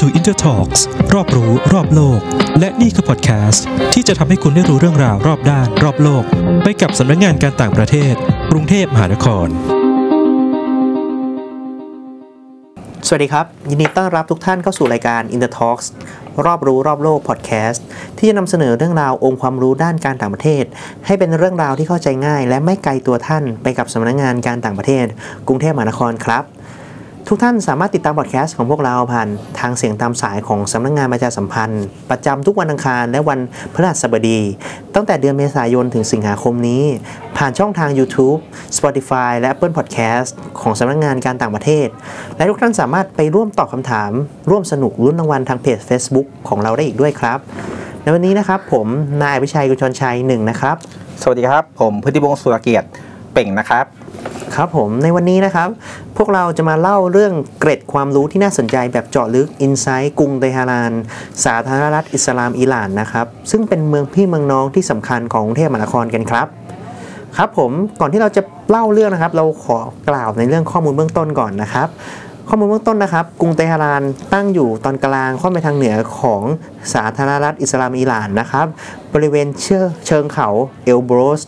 to Inter Talks รอบรู้รอบโลก และนี่คือพอดแคสต์ที่จะทำให้คุณได้รู้เรื่องราวรอบด้าน รอบโลก ไปกับสำนักงานการต่างประเทศ กรุงเทพมหานคร สวัสดีครับ ยินดีต้อนรับทุกท่านเข้าสู่รายการ Inter Talks รอบรู้รอบโลกพอดแคสต์ที่จะนำเสนอเรื่องราวองค์ความรู้ด้านการต่างประเทศ ให้เป็นเรื่องราวที่เข้าใจง่าย และไม่ไกลตัวท่านไปกับสำนักงงานการต่างประเทศ กรุงเทพมหานครครับ ทุกท่านสามารถติดตามพอดแคสต์ของพวกเราผ่านทางเสียงตามสายของสำนักงงานประชาสัมพันธ์ ประจำทุกวันอังคารและวันพฤหัสบดี ตั้งแต่เดือนเมษายนถึงสิงหาคมนี้ ผ่านช่องทาง YouTube Spotify และ Apple Podcast ของสำนักงงานการต่างประเทศ และทุกท่านสามารถไปร่วมตอบคำถาม ร่วมสนุกลุ้นรางวัลทางเพจ Facebook ของเราได้อีกด้วยครับ ในวันนี้นะครับผมนายวิชัยกุญชรชัยหนึ่งนะครับ สวัสดีครับ ผมพุทธิพงศ์สุรเกียรติเป่งนะครับ ครับผมในวันนี้นะครับพ วกเราจะมาเล่าเรื่องเกร็ดความรู้ที่น่าสนใจแบบเจาะลึกอินไซต์กรุงเตหะราน สาธารณรัฐอิสลามอิหร่านนะครับ ซึ่งเป็นเมืองพี่เมืองน้องที่สำคัญของกรุงเทพมหานครกันครับ ครับผมก่อนที่เราจะเล่าเรื่องนะครับ เราขอกล่าวในเรื่องข้อมูลเบื้องต้นก่อนนะครับข้อมูลเบื้องต้นนะครับ กรุงเตหะรานตั้งอยู่ตอนกลางค่อนไปทางเหนือของสาธารณรัฐอิสลามอิหร่านนะครับ บริเวณเชิงเชิงเขาเอลโบรส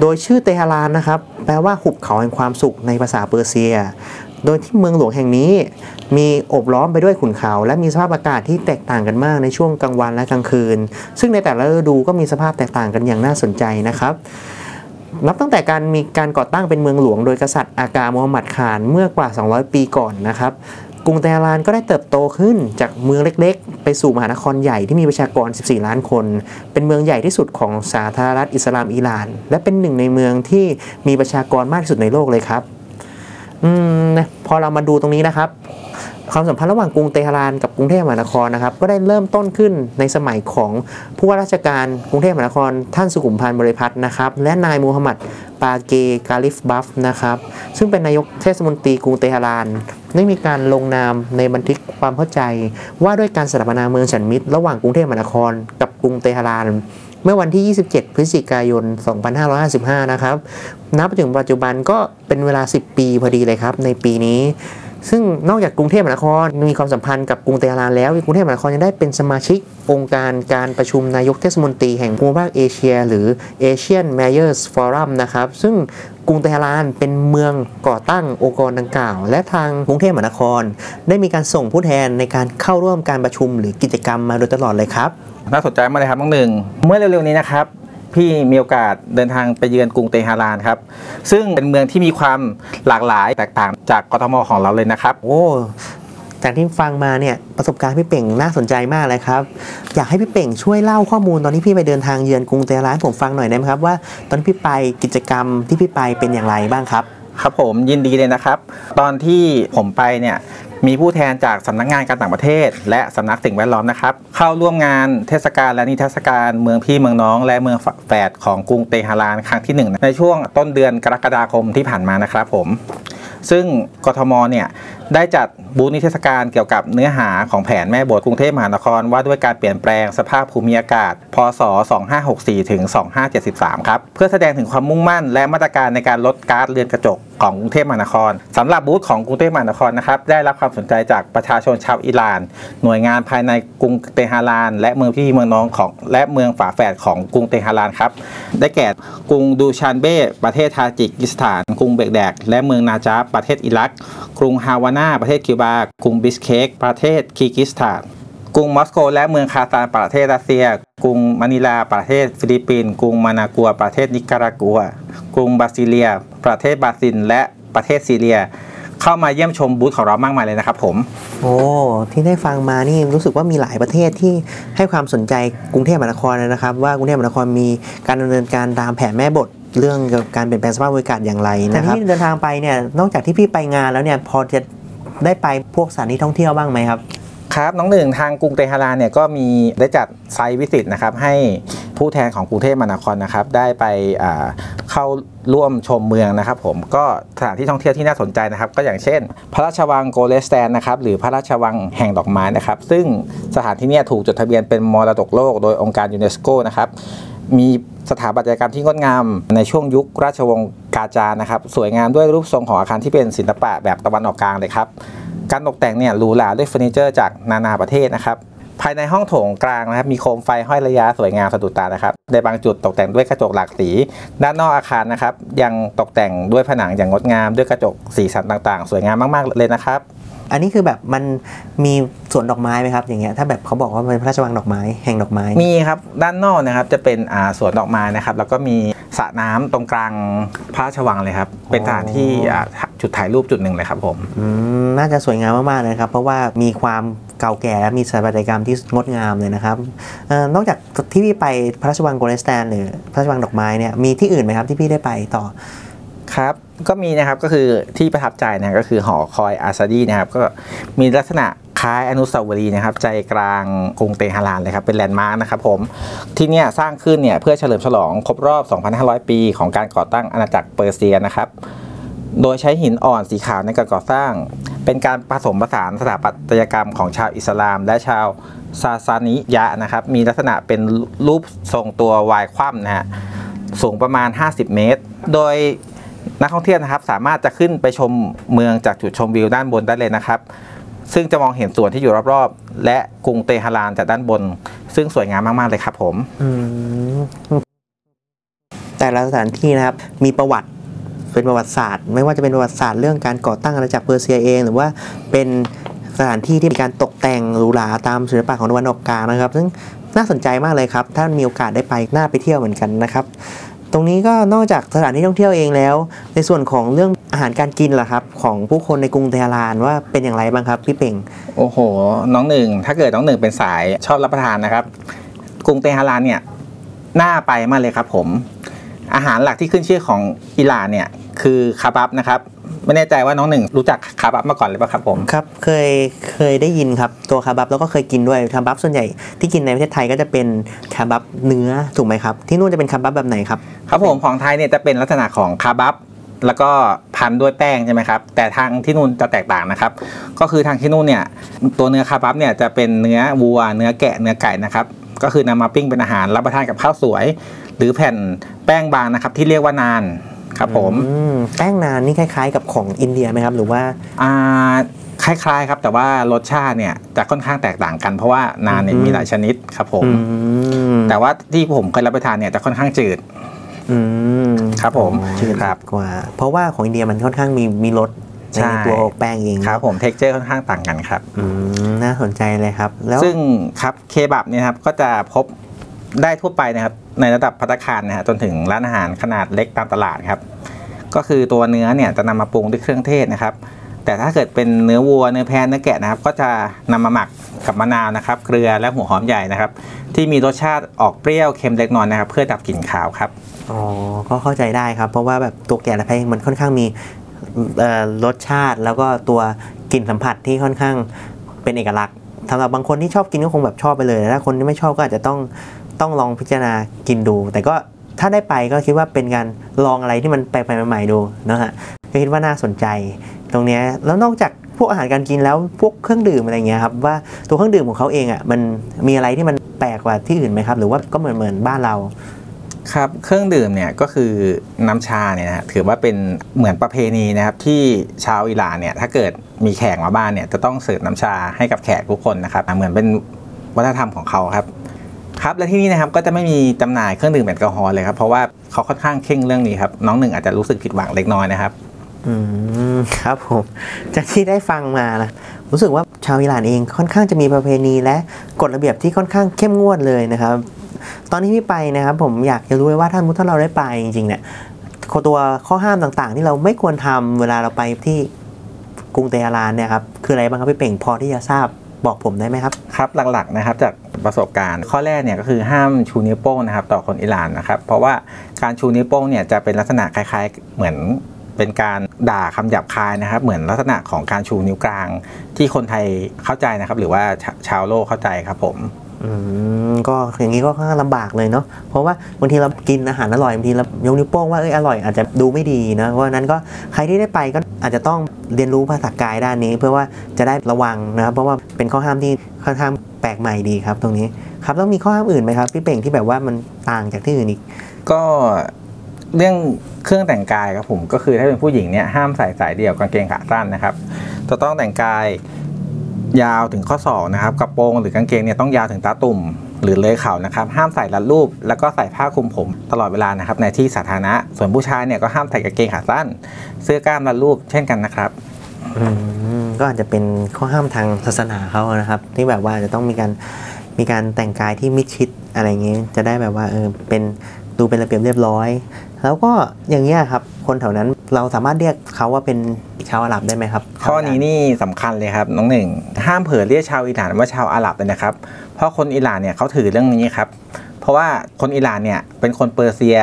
โดยชื่อเตหะรานนะครับ แปลว่าหุบเขาแห่งความสุขในภาษาเปอร์เซีย โดยที่เมืองหลวงแห่งนี้ มีอบล้อมไปด้วยขุนเขา และมีสภาพอากาศที่แตกต่างกันมากในช่วงกลางวันและกลางคืน ซึ่งในแต่ละฤดูก็มีสภาพแตกต่างกันอย่างน่าสนใจนะครับนับตั้งแต่การมีการก่อตั้งเป็นเมืองหลวงโดยกษัตริย์อากามูฮัมหมัดข่านเมื่อกว่า 200 ปีก่อนนะครับ กรุงเตหะรานก็ได้เติบโตขึ้นจากเมืองเล็กๆ ไปสู่มหานครใหญ่ที่มีประชากร 14 ล้านคน เป็นเมืองใหญ่ที่สุดของสาธารณรัฐอิสลามอิหร่าน และเป็นหนึ่งในเมืองที่มีประชากรมากที่สุดในโลกเลยครับอืมพอเรามาดูตรงนี้นะครับ ความสัมพันธ์ระหว่างกรุงเตหะรานกับกรุงเทพมหานครนะครับ ก็ได้เริ่มต้นขึ้นในสมัยของผู้ว่าราชการกรุงเทพมหานคร ท่านสุขุมพันธ์บริพัตรนะครับ และนายมูฮัมหมัดปาเกกาลิฟบัฟนะครับ ซึ่งเป็นนายกเทศมนตรีกรุงเตหะราน ได้มีการลงนามในบันทึกความเข้าใจ ว่าด้วยการสถาปนาเมืองฉันมิตร ระหว่างกรุงเทพมหานคร กับกรุงเตหะราน เมื่อวันที่ 27 พฤศจิกายน 2555 นะครับ นับถึงปัจจุบันก็เป็นเวลา 10 ปีพอดีเลยครับในปีนี้ ซึ่งนอกจากกรุงเทพมหานครมีความสัมพันธ์กับกรุงเตหะรานแล้วกรุงเทพมหานครยังได้เป็นสมาชิกองค์การการประชุมนายกเทศมนตรีแห่งภูมิภาคเอเชีย หรือ Asian Mayors Forum นะครับ ซึ่งกรุงเตหะรานเป็นเมืองก่อตั้งองค์กรดังกล่าว และทางกรุงเทพมหานคร ได้มีการส่งผู้แทนในการเข้าร่วมการประชุมหรือกิจกรรมมาโดยตลอดเลยครับน่าสนใจมากเลยครับน้องหนึ่งเมื่อเร็วๆนี้นะครับ พี่มีโอกาสเดินทางไปเยือนกรุงเตหะรานครับ ซึ่งเป็นเมืองที่มีความหลากหลายแตกต่างจากกทมของเราเลยนะครับ โอ้จากที่ฟังมาเนี่ยประสบการณ์พี่เป่งน่าสนใจมากเลยครับ อยากให้พี่เป่งช่วยเล่าข้อมูลตอนที่พี่ไปเดินทางเยือนกรุงเตหะรานให้ผมฟังหน่อยได้ไหมครับว่าตอนที่พี่ไปกิจกรรมที่พี่ไปเป็นอย่างไรบ้างครับ ครับผมยินดีเลยนะครับ ตอนที่ผมไปเนี่ย มีผู้แทนจากสำนักงานการต่างประเทศ และสำนักสิ่งแวดล้อมนะครับ เข้าร่วมงานเทศกาลและนิทรรศการเมืองพี่เมืองน้อง และเมืองแฝดของกรุงเตหะรานครั้งที่หนึ่งในช่วงต้นเดือนกรกฎาคมที่ผ่านมานะครับผม ซึ่งกทมเนี่ยได้จัดบูธนิทรรศการเกี่ยวกับเนื้อหาของแผนแม่บทกรุงเทพมหานคร ว่าด้วยการเปลี่ยนแปลงสภาพภูมิอากาศ พศ 2564 ถึง 2573 ครับ เพื่อแสดงถึงความมุ่งมั่นและมาตรการในการลดก๊าซเรือนกระจก ของกรุงเทพมหานครสำหรับบูธของกรุงเทพมหานครนะครับได้รับความสนใจจากประชาชนชาวอิหร่าน หน่วยงานภายในกรุงเตหะราน และเมืองพี่เมืองน้องของและเมืองฝาแฝดของกรุงเตหะรานครับได้แก่กรุงดูชานเบ้ประเทศทาจิกิสถาน กรุงแบกแดด และเมืองนาจาฟประเทศอิรัก กรุงฮาวานาประเทศคิวบา กรุงบิชเคกประเทศคีร์กิสถานกรุงมอสโกและเมืองคาซานประเทศรัสเซีย กรุงมะนิลาประเทศฟิลิปปินส์กรุงมานากัว ประเทศนิการากัว กรุงบราซิเลีย ประเทศบราซิลและประเทศซีเรีย เข้ามาเยี่ยมชมบูธของเรามากมายเลยนะครับผม โอ้ที่ได้ฟังมานี่รู้สึกว่ามีหลายประเทศที่ให้ความสนใจกรุงเทพมหานครเลยนะครับ ว่ากรุงเทพมหานครมีการดำเนินการตามแผนแม่บทเรื่องเกี่ยวกับการเปลี่ยนแปลงสภาพอากาศอย่างไรนะครับที่เดินทางไปเนี่ยนอกจากที่พี่ไปงานแล้วเนี่ยพอจะได้ไปพวกสถานที่ท่องเที่ยวบ้างไหมครับ ครับน้องหนึ่งทางกรุงเตหะรานเนี่ยก็มีได้จัดไซต์วิสิตนะครับให้ผู้แทนของกรุงเทพมหานครนะครับได้ไปเข้าร่วมชมเมืองนะครับ ผมก็สถานที่ท่องเที่ยวที่น่าสนใจนะครับ ก็อย่างเช่น พระราชวังโกเลสแตนนะครับหรือพระราชวังแห่งดอกไม้นะครับ ซึ่งสถานที่นี้ถูกจดทะเบียนเป็นมรดกโลก โดยองค์การยูเนสโกนะครับมีสถาปัตยกรรมที่งดงามในช่วงยุคราชวงศ์กาจาร์นะครับ สวยงามด้วยรูปทรงของอาคารที่เป็นศิลปะแบบตะวันออกกลางเลยครับ การตกแต่งเนี่ยหรูหราด้วยเฟอร์นิเจอร์จากนานาประเทศนะครับ ภายในห้องโถงกลางนะครับ มีโคมไฟห้อยระย้าสวยงามสะดุดตานะครับ ในบางจุดตกแต่งด้วยกระจกหลากสี ด้านนอกอาคารนะครับ ยังตกแต่งด้วยผนังอย่างงดงามด้วยกระจกสีสันต่างๆ สวยงามมาก ๆ เลยนะครับอันนี้คือแบบมันมีสวนดอกไม้ไหมครับอย่างเงี้ยถ้าแบบเขาบอกว่าเป็นพระราชวังดอกไม้แห่งดอกไม้มีครับด้านนอกนะครับจะเป็นอ่าสวนดอกไม้นะครับ แล้วก็มี สระน้ำตรงกลางพระราชวังเลยครับ เป็นสถานที่อ่าจุดถ่ายรูปจุดหนึ่งเลยครับผมอืมน่าจะสวยงามมากๆเลยนะครับ เพราะว่ามีความเก่าแก่และมีสถาปัตยกรรมที่งดงามเลยนะครับเออนอกจากที่พี่ไปพระราชวังโกลเดนสแตนหรือพระราชวังดอกไม้เนี่ยมีที่อื่นไหมครับที่พี่ได้ไปต่อครับก็มีนะครับก็คือที่ประทับใจนะก็คือหอคอยอาซาดีนะครับ ก็มีลักษณะ คล้ายอนุสาวรีย์นะครับใจกลางกรุงเตหะรานเลยครับเป็นแลนด์มาร์กนะครับผมที่เนี่ยสร้างขึ้นเนี่ยเพื่อเฉลิมฉลองครบรอบ 2,500 ปีของการก่อตั้งอาณาจักรเปอร์เซียนะครับโดยใช้หินอ่อนสีขาวในการก่อสร้าง เป็นการผสมผสานสถาปัตยกรรมของชาวอิสลาม และชาวซาซานิยะนะครับมีลักษณะเป็นรูปทรงตัววายคว่ำนะฮะสูงประมาณ 50 เมตร โดยนักท่องเที่ยวนะครับสามารถจะขึ้นไปชมเมืองจากจุดชมวิวด้านบนได้เลยนะครับ ซึ่งจะมองเห็นสวนที่อยู่รอบๆ และกรุงเตหะรานจากด้านบน ซึ่งสวยงามมากๆเลยครับผมอืมแต่ละสถานที่นะครับมีประวัติเป็นประวัติศาสตร์ ไม่ว่าจะเป็นประวัติศาสตร์เรื่องการก่อตั้งอาณาจักรเปอร์เซียเอง หรือว่าเป็นสถานที่ที่มีการตกแต่งหรูหราตามศิลปะของตะวันออกกลางนะครับ ซึ่งน่าสนใจมากเลยครับ ถ้ามีโอกาสได้ไปน่าไปเที่ยวเหมือนกันนะครับ ตรงนี้ก็นอกจากสถานที่ท่องเที่ยวเองแล้ว ในส่วนของเรื่อง อาหารการกินล่ะครับ ของผู้คนในกรุงเทหะรานว่าเป็นอย่างไรบ้างครับพี่เป่ง โอ้โห น้องหนึ่ง ถ้าเกิดน้องหนึ่งเป็นสายชอบรับประทานนะครับ กรุงเตหะรานเนี่ยน่าไปมากเลยครับผม อาหารหลักที่ขึ้นชื่อของอิหร่านเนี่ยคือคาบับนะครับ ไม่แน่ใจว่าน้องหนึ่งรู้จักคาบับมาก่อนหรือเปล่าครับผม ครับเคยเคยได้ยินครับตัวคาบับแล้วก็เคยกินด้วยคาบับส่วนใหญ่ที่กินในประเทศไทยก็จะเป็นคาบับเนื้อถูกไหมครับ ที่นู่นจะเป็นคาบับแบบไหนครับ ครับผมของไทยเนี่ยจะเป็นลักษณะของคาบับ แล้วก็พันด้วยแป้งใช่ไหมครับ แต่ทางที่นู่นจะแตกต่างนะครับ ก็คือทางที่นู่นเนี่ยตัวเนื้อคาบับเนี่ยจะเป็นเนื้อวัว เนื้อแกะเนื้อไก่นะครับ ก็คือนำมาปิ้งเป็นอาหารรับประทานกับข้าวสวย หรือแผ่นแป้งบางนะครับ ที่เรียกว่านานครับผมอืมแป้งนานนี่คล้ายๆ กับของอินเดียไหมครับ หรือว่าอ่าคล้ายๆ ครับแต่ว่ารสชาติเนี่ยจะค่อนข้างแตกต่างกันเพราะว่านานเนี่ยอืมมีหลายชนิดครับผมอืมแต่ว่าที่ผมเคยรับประทานเนี่ยจะค่อนข้างจืด อืมครับผมจืดครับกว่า เพราะว่าของอินเดียมันค่อนข้างมีมีรสใช่ในตัวแป้งเองครับผม texture ค่อนข้างต่างกันครับอืมน่าสนใจเลยครับ แล้วซึ่งครับเคบับเนี่ยนะครับก็จะพบได้ทั่วไปนะครับ ในระดับพัตตาคารนะฮะจนถึงร้านอาหารขนาดเล็กตามตลาดครับ ก็คือตัวเนื้อเนี่ยจะนำมาปรุงด้วยเครื่องเทศนะครับ แต่ถ้าเกิดเป็นเนื้อวัวเนื้อแพะเนื้อแกะนะครับ ก็จะนำมาหมักกับมะนาวนะครับ เกลือและหัวหอมใหญ่นะครับ ที่มีรสชาติออกเปรี้ยวเค็มเล็กน้อยนะครับ เพื่อดับกลิ่นคาวครับ อ๋อ ก็เข้าใจได้ครับ เพราะว่าแบบตัวแกะและแพะมันค่อนข้างมีรสชาติแล้วก็ตัวกลิ่นสัมผัสที่ค่อนข้างเป็นเอกลักษณ์สำหรับบางคนที่ชอบกินก็คงแบบชอบไปเลยแต่ถ้าคนที่ไม่ชอบก็อาจจะต้องต้องลองพิจารณากินดู แต่ก็ถ้าได้ไปก็คิดว่าเป็นการลองอะไรที่มันแปลกใหม่ๆดูนะฮะก็คิดว่าน่าสนใจ ตรงนี้แล้วนอกจากพวกอาหารการกินแล้วพวกเครื่องดื่มอะไรเงี้ยครับว่าตัวเครื่องดื่มของเขาเองอะมันมีอะไรที่มันแปลกกว่าที่อื่นไหมครับ หรือว่าก็เหมือนเหมือนบ้านเรา ครับเครื่องดื่มเนี่ยก็คือน้ำชาเนี่ยนะถือว่าเป็นเหมือนประเพณีนะครับที่ชาวอิหร่านเนี่ยถ้าเกิดมีแขกมาบ้านเนี่ยจะต้องเสิร์ฟน้ำชาให้กับแขกทุกคนนะครับเหมือนเป็นวัฒนธรรมของเขาครับครับและที่นี่นะครับก็จะไม่มีจำหน่ายเครื่องดื่มแอลกอฮอล์เลยครับเพราะว่าเขาค่อนข้างเข่งเรื่องนี้ครับน้องหนึ่งอาจจะรู้สึกผิดหวังเล็กน้อยนะครับอืมครับผมจากที่ได้ฟังมานะรู้สึกว่าชาวอิหร่านเองค่อนข้างจะมีประเพณีและกฎระเบียบที่ค่อนข้างเข้มงวดเลยนะครับ ตอนที่พี่ไปนะครับผมอยากจะรู้ว่าถ้ามุติถ้าเราได้ไปจริงๆเนี่ยตัวข้อห้ามต่างๆ ที่เราไม่ควรทำเวลาเราไปที่กรุงเตหะรานเนี่ยครับคืออะไรบ้างครับพี่เป่งพอที่จะทราบบอกผมได้ไหมครับครับหลักๆนะครับจากประสบการณ์ ข้อแรกเนี่ยก็คือห้ามชูนิ้วโป้งนะครับต่อคนอิหร่านนะครับเพราะว่าการชูนิ้วโป้งเนี่ยจะเป็นลักษณะคล้าย ๆ เหมือนเป็นการด่าคำหยาบคายนะครับ เหมือนลักษณะของการชูนิ้วกลางที่คนไทยเข้าใจนะครับ หรือว่าชาชาวโลกเข้าใจครับผม อืมก็อย่างนี้ก็ค่อนข้างลำบากเลยเนาะเพราะว่าบางทีเรากินอาหารอร่อยบางทีเรายกนิ้วโป้งว่าเอ้ยอร่อยอาจจะดูไม่ดีนะเพราะฉะนั้นก็ใครที่ได้ไปก็อาจจะต้องเรียนรู้ภาษากายด้านนี้ เพื่อว่าจะได้ระวังนะครับ เพราะว่าเป็นข้อห้ามที่ค่อนข้างแปลกใหม่ดีครับ ตรงนี้ครับแล้วมีข้อห้ามอื่นไหมครับพี่เป่งที่แบบว่ามันต่างจากที่อื่นอีก ก็เรื่องเครื่องแต่งกายครับผมก็คือถ้าเป็นผู้หญิงเนี่ยห้ามใส่สายเดี่ยวกางเกงขาสั้นนะครับจะต้องแต่งกาย ยาวถึงข้อศอกนะครับกระโปรงหรือกางเกงเนี่ยต้องยาวถึงตาตุ่ม หรือเลยเข่านะครับ ห้ามใส่รัดรูป แล้วก็ใส่ผ้าคลุมผม ตลอดเวลานะครับในที่สาธารณะ ส่วนผู้ชายเนี่ยก็ห้ามใส่กางเกงขาสั้น เสื้อกล้ามรัดรูปเช่นกันนะครับก็อาจจะเป็นข้อห้ามทางศาสนาเขานะครับ ที่แบบว่าจะต้องมีการมีการแต่งกายที่มิดชิดอะไรอย่างงี้ยจะได้แบบว่าเออเป็นดูเป็นระเบียบเรียบร้อย แล้วก็อย่างเงี้ยครับคนแถวนั้น เราสามารถเรียกเขาว่าเป็นชาวอาหรับได้ไหมครับ ข้อนี้นี่สำคัญเลยครับน้องหนึ่งห้ามเผลอเรียกชาวอิหร่านว่าชาวอาหรับเลยนะครับ เพราะคนอิหร่านเนี่ยเขาถือเรื่องนี้ครับเพราะว่าคนอิหร่านเนี่ยเป็นคนเปอร์เซีย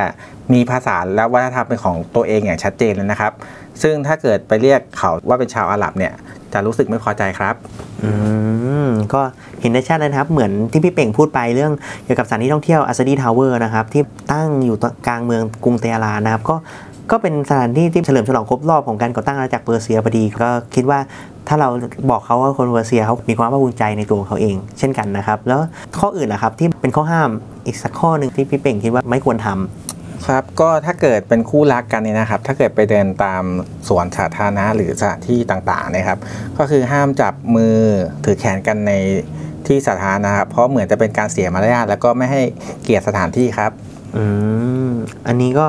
มีภาษาและวัฒนธรรมเป็นของตัวเองอย่างชัดเจนเลยนะครับ ซึ่งถ้าเกิดไปเรียกเขาว่าเป็นชาวอาหรับเนี่ยจะรู้สึกไม่พอใจครับอืมก็เห็นได้ชัดเลยนะครับ เหมือนที่พี่เป่งพูดไปเรื่องเกี่ยวกับสถานที่ท่องเที่ยว Azadi Tower นะครับ ที่ตั้งอยู่กลางเมืองกรุงเตหะรานนะครับ ก็ ก็เป็นสถานที่ที่เฉลิมฉลองครบรอบของการก่อตั้งอาณาจักรเปอร์เซียพอดีก็คิดว่าถ้าเราบอกเขาว่าคนเปอร์เซียเขามีความภาคภูมิใจในตัวของเขาเอง เช่นกันนะครับ แล้วข้ออื่นนะครับที่เป็นข้อห้ามอีกสักข้อหนึ่งที่พี่เป่งคิดว่าไม่ควรทำครับก็ถ้าเกิดเป็นคู่รักกันเนี่ยนะครับ ถ้าเกิดไปเดินตามสวนสาธารณะหรือสถานที่ต่างๆนะครับ ก็คือห้ามจับมือถือแขนกันในที่สาธารณะครับเพราะเหมือนจะเป็นการเสียมารยาทแล้วก็ไม่ให้เกียรติสถานที่ครับ อืมอันนี้ก็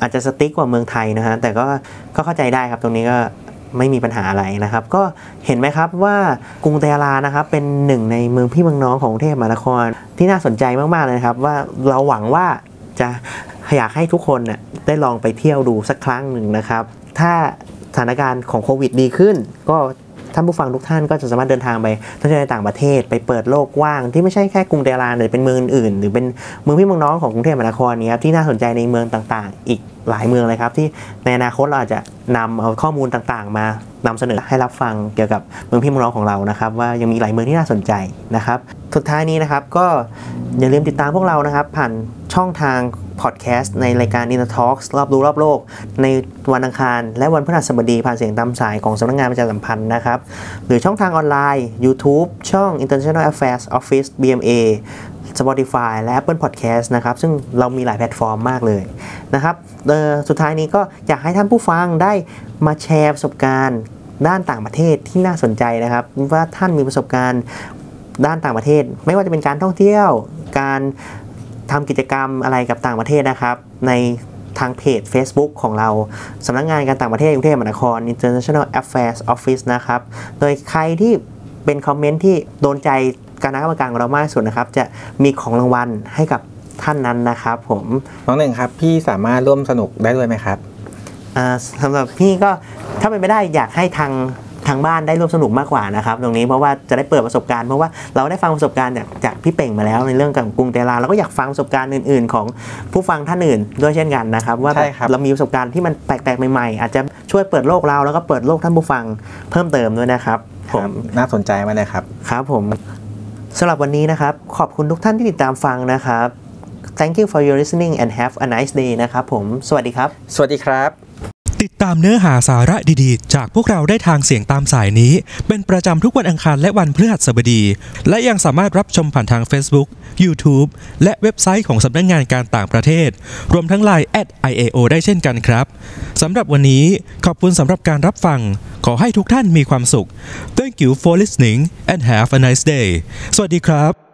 อาจจะสติ๊กกว่าเมืองไทยนะฮะแต่ก็ก็เข้าใจได้ครับตรงนี้ก็ไม่มีปัญหาอะไรนะครับ ก็เห็นไหมครับว่ากรุงเตหะรานะครับ เป็นหนึ่งในเมืองพี่เมืองน้องของกรุงเทพมหานครที่น่าสนใจมากๆเลยครับ ว่าเราหวังว่าจะอยากให้ทุกคนน่ะได้ลองไปเที่ยวดูสักครั้งหนึ่งนะครับ ถ้าสถานการณ์ของโควิดดีขึ้น ก็ ท่านผู้ฟังทุกท่านก็จะสามารถเดินทางไปท่องเที่ยวในต่างประเทศไปเปิดโลกกว้าง ที่ไม่ใช่แค่กรุงเทพหรือเป็นเมืองอื่นๆหรือเป็นเมืองพี่เมืองน้องของกรุงเทพมหานครนี้ครับที่น่าสนใจในเมืองต่างๆ อีกหลายเมืองเลยครับ ที่ในอนาคตเราอาจจะนำเอาข้อมูลต่างๆ มานำเสนอให้รับฟังเกี่ยวกับเมืองพี่เมืองน้องของเรานะครับ ว่ายังมีหลายเมืองที่น่าสนใจนะครับ สุดท้ายนี้นะครับก็อย่าลืมติดตามพวกเรานะครับ ผ่านช่องทาง พอดแคสต์ในรายการ Inner Talks รอบรู้รอบโลก ในวันอังคาร และวันพฤหัสบดีผ่านเสียงตามสายของสำนักงานประชาสัมพันธ์นะครับ หรือช่องทางออนไลน์ YouTube ช่อง International Affairs Office BMA Spotify และ Apple Podcast นะครับ ซึ่งเรามีหลายแพลตฟอร์มมากเลยนะครับสุดท้ายนี้ก็อยากให้ท่านผู้ฟังได้มาแชร์ประสบการณ์ด้านต่างประเทศที่น่าสนใจนะครับ ว่าท่านมีประสบการณ์ด้านต่างประเทศ ไม่ว่าจะเป็นการท่องเที่ยว การ ทำกิจกรรมอะไรกับต่างประเทศนะครับ ในทางเพจ Facebook ของเราสำนักงานการต่างประเทศกรุงเทพมหานคร International Affairs Office นะครับ โดยใครที่เป็นคอมเมนต์ที่โดนใจคณะกรรมการของเรามากที่สุดนะครับ จะมีของรางวัลให้กับท่านนั้นนะครับผมน้องหนึ่งครับ พี่สามารถร่วมสนุกได้ด้วยไหมครับอ่าสำหรับพี่ก็ถ้าเป็นไปได้อยากให้ทาง ทางบ้านได้ร่วมสนุกมากกว่านะครับตรงนี้เพราะว่าจะได้เปิดประสบการณ์เพราะว่าเราได้ฟังประสบการณ์จากจากพี่เป่งมาแล้วในเรื่องกับกรุงเทลาเราก็อยากฟังประสบการณ์อื่น ๆ ของผู้ฟังท่านอื่น ด้วยเช่นกันนะครับ ว่าใช่ครับเรามีประสบการณ์ที่มันแปลกๆใหม่ๆ อาจจะช่วยเปิดโลกเราแล้วก็เปิดโลกท่านผู้ฟังเพิ่มเติมด้วยนะครับผมน่าสนใจมากเลยครับครับผมสำหรับวันนี้นะครับ ขอบคุณทุกท่านที่ติดตามฟังนะครับ Thank you for your listening and have a nice day นะครับผม สวัสดีครับ สวัสดีครับ ติดตามเนื้อหาสาระดีๆ จากพวกเราได้ทางเสียงตามสายนี้ เป็นประจำทุกวันอังคารและวันพฤหัสบดี และยังสามารถรับชมผ่านทาง Facebook YouTube และเว็บไซต์ของสำนักงงานการต่างประเทศ รวมทั้ง Line at @iao ได้เช่นกันครับสำหรับวันนี้ขอบคุณสำหรับการรับฟัง ขอให้ทุกท่านมีความสุข Thank you for listening and have a nice day สวัสดีครับ